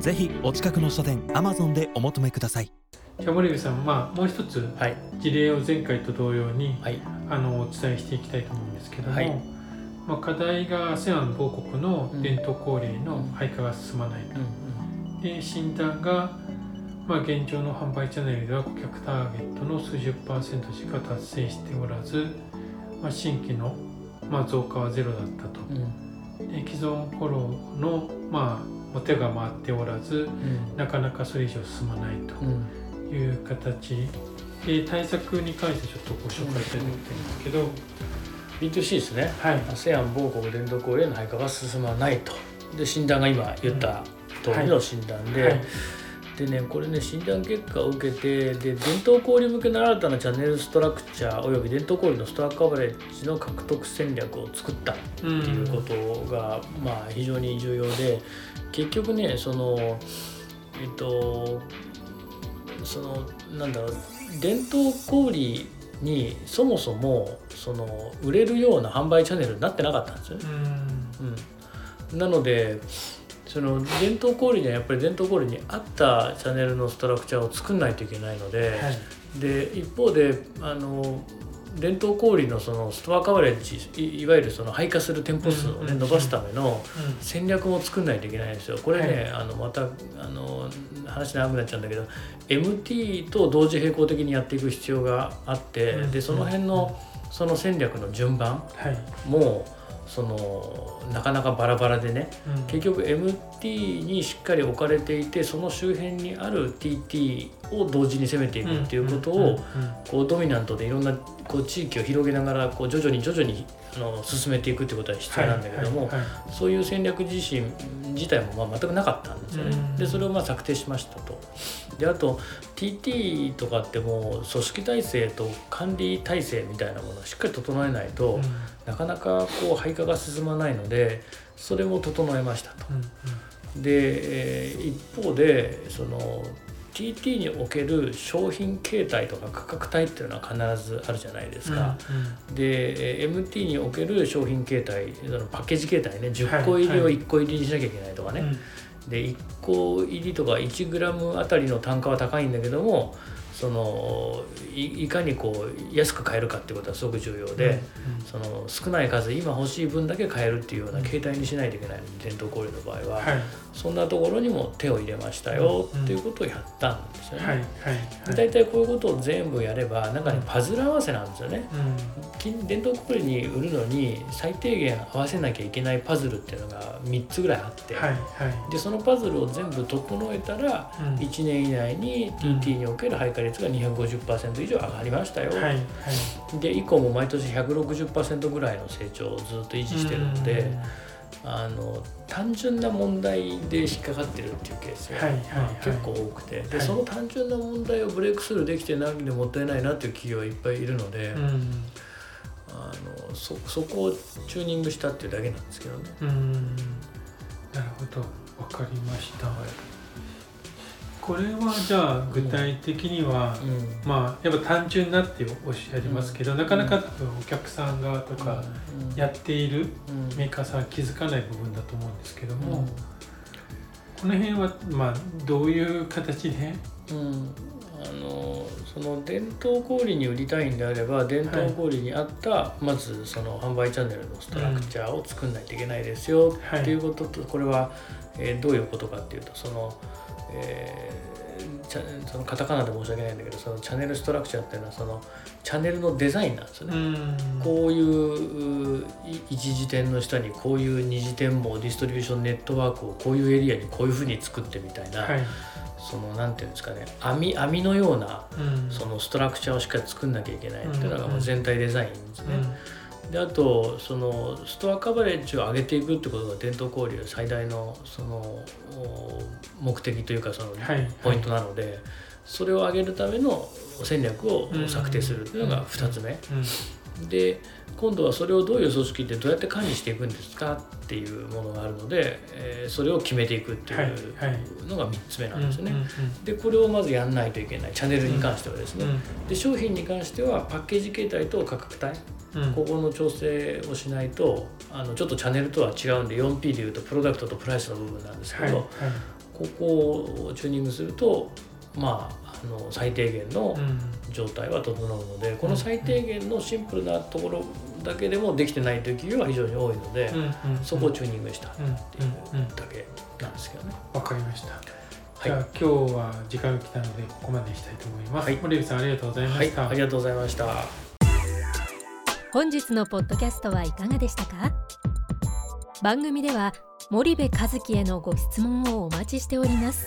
ぜひお近くの書店アマゾンでお求めください。じゃあ森部さん、まあ、もう一つはい。事例を前回と同様に、はい。あのお伝えしていきたいと思うんですけども、はい。まあ、課題が ASEAN 某国の伝統工芸の廃化が進まないと、うん。で診断が、まあ、現状の販売チャンネルでは顧客ターゲットの数十パーセントしか達成しておらず、まあ、新規の、まあ、増加はゼロだったと。うん。で既存フォローの、まあ、お手が回っておらずうん。なかなかそれ以上進まないとうんいう形。で対策に関してちょっとご紹介したいと思ってるんですけど、B2C ですね。はい。ASEAN 某国伝統工芸の廃化が進まないと。で診断が今言った通りの診断で、はいでねこれね診断結果を受けてで伝統小売向けの新たなチャンネルストラクチャーおよび伝統小売のストアカバレッジの獲得戦略を作ったっていうことが、まあ非常に重要で結局ねそのえっとそのなんだろう伝統小売にそもそもその売れるような販売チャンネルになってなかったんですよね。うん。うん、なのでその伝統小売にはやっぱり伝統小売に合ったチャンネルのストラクチャーを作んないといけないので、はい。で一方であの伝統小売のそのストアカバレッジいいわゆるその配下する店舗数を、ねうん伸ばすための戦略も作んないといけないんですよ。これね、はい。あのまたあの話長くなっちゃうんだけど MT と同時並行的にやっていく必要があって、うん。でその辺のその戦略の順番はい。もそのなかなかバラバラでね。うん。結局 MT にしっかり置かれていてその周辺にある TT を同時に攻めていくっていうことをこうドミナントでいろんなこう地域を広げながらこう徐々に徐々にあの進めていくっていうことは必要なんだけども、そういう戦略自身自体もまあ全くなかったんですよね。うんでそれをまあ策定しましたと。であと TT とかってもう組織体制と管理体制みたいなものをしっかり整えないと、うんなかなかこう配下が進まないのでそれも整えましたと。うんで、えー一方でその TT における商品形態とか価格帯っていうのは必ずあるじゃないですか。でえー MT における商品形態そのパッケージ形態ね10個入りを1個入りにしなきゃいけないとかね、うん。うんで1個入りとか 1g あたりの単価は高いんだけどもそのいいかにこう安く買えるかってことはすごく重要で、その少ない数今欲しい分だけ買えるっていうような形態にしないといけないので伝統小売の場合は、はい。そんなところにも手を入れましたようんっていうことをやったんですよね。大体こういうことを全部やれば中にパズル合わせなんですよね。金伝統小売に売るのに最低限合わせなきゃいけないパズルっていうのが3つぐらいあって、はいはい。でそのパズルを全部整えたらうん。1年以内に TT における配下率が250%以上上がりましたよ、はいはい。で以降も毎年160%ぐらいの成長をずっと維持してるので、あの単純な問題で引っかかってるっていうケースが、はいはいはい。結構多くてで、はい。その単純な問題をブレイクスルーできてないんでもったいないなっていう企業はいっぱいいるので、うんうん。あのそそこをチューニングしたっていうだけなんですけどね。うん。なるほど。わかりましたこれはじゃあ具体的には、うん。まあやっぱ単純なっておっしゃいますけど、なかなか多分お客さん側とかうん。やっているうん。メーカーさんは気づかない部分だと思うんですけども、うん。この辺はまあどういう形で、うん、あのその伝統小売に売りたいんであれば伝統小売に合った、まずその販売チャンネルのストラクチャーを作んないといけないですよ、はいってい。うこととこれは、えーどういうことかっていうとその、えーそのカタカナで申し訳ないんだけどそのチャンネルストラクチャーっていうのはそのチャンネルのデザインなんですよね。ん。こういう一時点の下にこういう二次点網ディストリビューションネットワークをこういうエリアにこういうふうに作ってみたいな、はい。そのなんていうんですかね網網のようなうん。そのストラクチャーをしっかり作んなきゃいけないっていうのが全体デザインですね。であとそのストアカバレッジを上げていくってことが伝統交流最大のそのお目的というかそのはいポイントなので、それを上げるための戦略をうん。策定するというのが2つ目、うんで今度はそれをどういう組織でどうやって管理していくんですかっていうものがあるので、えーそれを決めていくっていはいうはい。のが3つ目なんですね。でこれをまずやんないといけない。チャンネルに関してはですね、うんで商品に関してはパッケージ形態と価格帯。うん。ここの調整をしないとあのちょっとチャンネルとは違うんで 4P でいうとプロダクトとプライスの部分なんですけど、はいはい。ここをチューニングするとまああの最低限のうん状態は整うのでこの最低限のシンプルなところだけでもできてないという企業は非常に多いので、うんうんそこをチューニングしたってうんいううんうんだけなんですけどね。わかりました。はいじゃあ今日は時間が来たのでここまでにしたいと思います。はい森口さんありがとうございまはい、した。ありがとうございました。本日のポッドキャストはいかがでしたか？番組では森部和樹へのご質問をお待ちしております